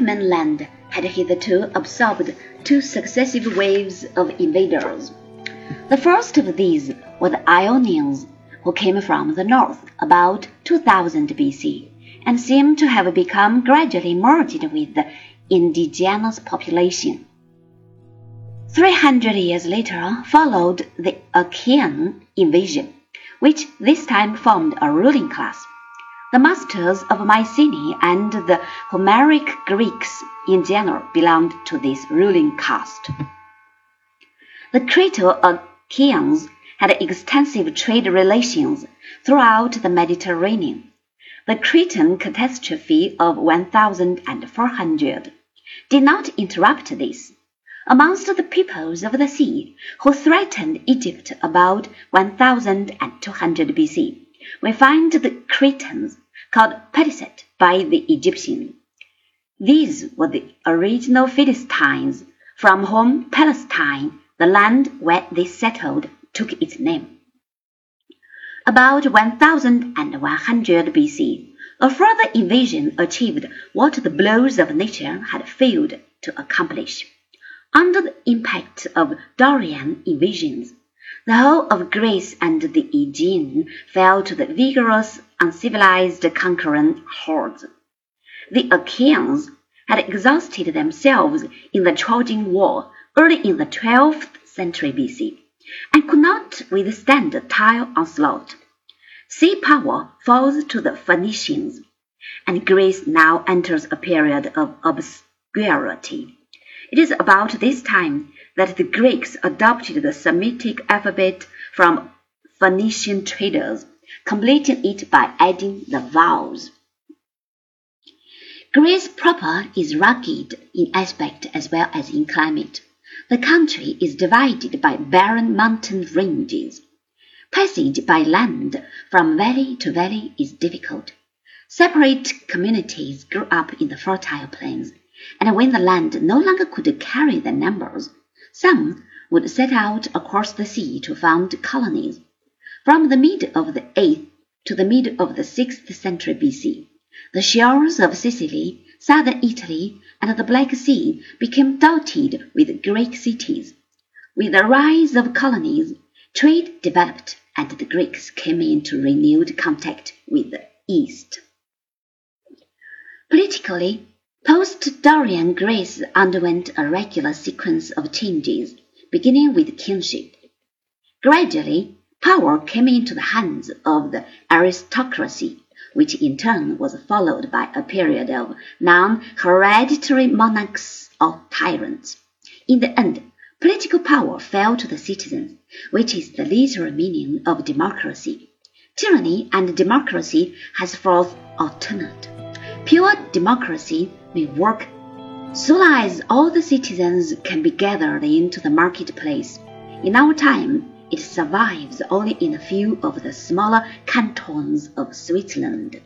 Mainland had hitherto absorbed two successive waves of invaders. The first of these were the Ionians, who came from the north about 2000 BC and seem to have become gradually merged with the indigenous population. Three hundred years later followed the Achaean invasion, which this time formed a ruling class. The masters of Mycenae and the Homeric Greeks in general belonged to this ruling caste. The Creto-Achaeans had extensive trade relations throughout the Mediterranean. The Cretan catastrophe of 1400 did not interrupt this. Amongst the peoples of the sea who threatened Egypt about 1200 BC, we find the Cretans called Peleset by the Egyptians. These were the original Philistines from whom Palestine, the land where they settled, took its name. About 1100 BC, a further invasion achieved what the blows of nature had failed to accomplish. Under the impact of Dorian invasions, the whole of Greece and the Aegean fell to the vigorous, uncivilized conquering hordes. The Achaeans had exhausted themselves in the Trojan War early in the 12th century BC and could not withstand the tile onslaught. Sea power falls to the Phoenicians, and Greece now enters a period of obscurity. It is about this time that the Greeks adopted the Semitic alphabet from Phoenician traders, completing it by adding the vowels. Greece proper is rugged in aspect as well as in climate. The country is divided by barren mountain ranges. Passage by land from valley to valley is difficult. Separate communities grew up in the fertile plains, and when the land no longer could carry their numbers, some would set out across the sea to found colonies. From the mid of the eighth to the mid of the sixth century BC, the shores of Sicily southern Italy, and the Black Sea became dotted with Greek cities. With the rise of colonies, trade developed and the Greeks came into renewed contact with the East. Politically, post-Dorian Greece underwent a regular sequence of changes, beginning with kingship. Gradually, power came into the hands of the aristocracy which in turn was followed by a period of non-hereditary monarchs or tyrants. In the end, political power fell to the citizens, which is the literal meaning of democracy. Tyranny and democracy has false alternate. Pure democracy may work so as all the citizens can be gathered into the marketplace. In our time, it survives only in a few of the smaller cantons of Switzerland.